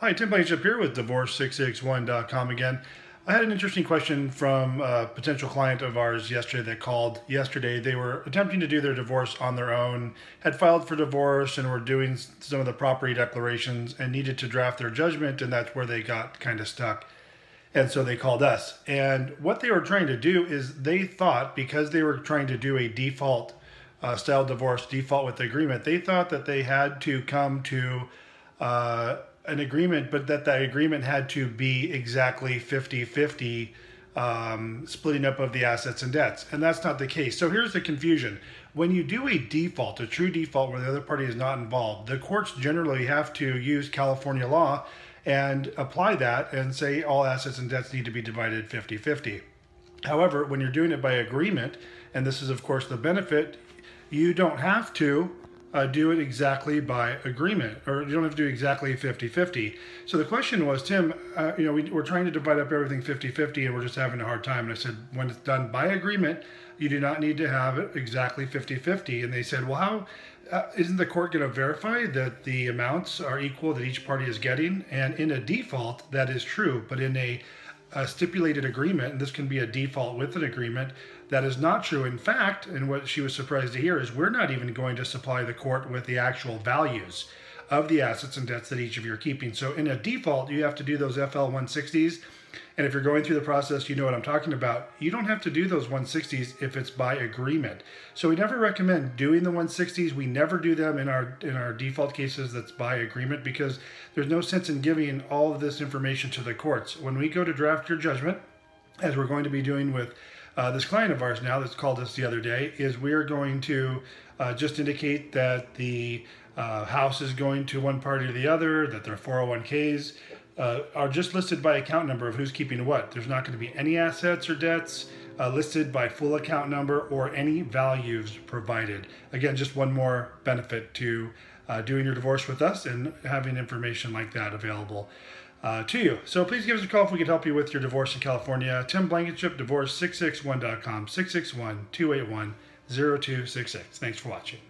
Hi, Tim Blankenship here with Divorce661.com again. I had an interesting question from a potential client of ours yesterday that called yesterday. They were attempting to do their divorce on their own, had filed for divorce, and were doing some of the property declarations and needed to draft their judgment, and that's where they got kind of stuck. And so they called us. And what they were trying to do is they thought because they were trying to do a default uh, style divorce, default with the agreement, they thought that they had to come to uh, an agreement, but that that agreement had to be exactly 50 50 um, splitting up of the assets and debts. And that's not the case. So here's the confusion. When you do a default, a true default where the other party is not involved, the courts generally have to use California law and apply that and say all assets and debts need to be divided 50 50. However, when you're doing it by agreement, and this is, of course, the benefit, you don't have to uh, do it exactly by agreement, or you don't have to do exactly 50-50. So the question was, Tim, uh, you know, we, are trying to divide up everything 50-50 and we're just having a hard time. And I said, when it's done by agreement, you do not need to have it exactly 50-50. And they said, well, how, uh, isn't the court going to verify that the amounts are equal that each party is getting? And in a default, that is true. But in a, a stipulated agreement, and this can be a default with an agreement, that is not true. In fact, and what she was surprised to hear is we're not even going to supply the court with the actual values of the assets and debts that each of you are keeping. So in a default, you have to do those FL 160s and if you're going through the process, you know what I'm talking about. You don't have to do those 160s if it's by agreement. So we never recommend doing the 160s. We never do them in our in our default cases that's by agreement because there's no sense in giving all of this information to the courts. When we go to draft your judgment, as we're going to be doing with uh, this client of ours now that's called us the other day, is we're going to uh, just indicate that the uh, house is going to one party or the other, that their 401ks uh, are just listed by account number of who's keeping what. There's not going to be any assets or debts uh, listed by full account number or any values provided. Again, just one more benefit to uh, doing your divorce with us and having information like that available. Uh, to you. So please give us a call if we can help you with your divorce in California. Tim Blankenship, divorce661.com, 661 281 0266. Thanks for watching.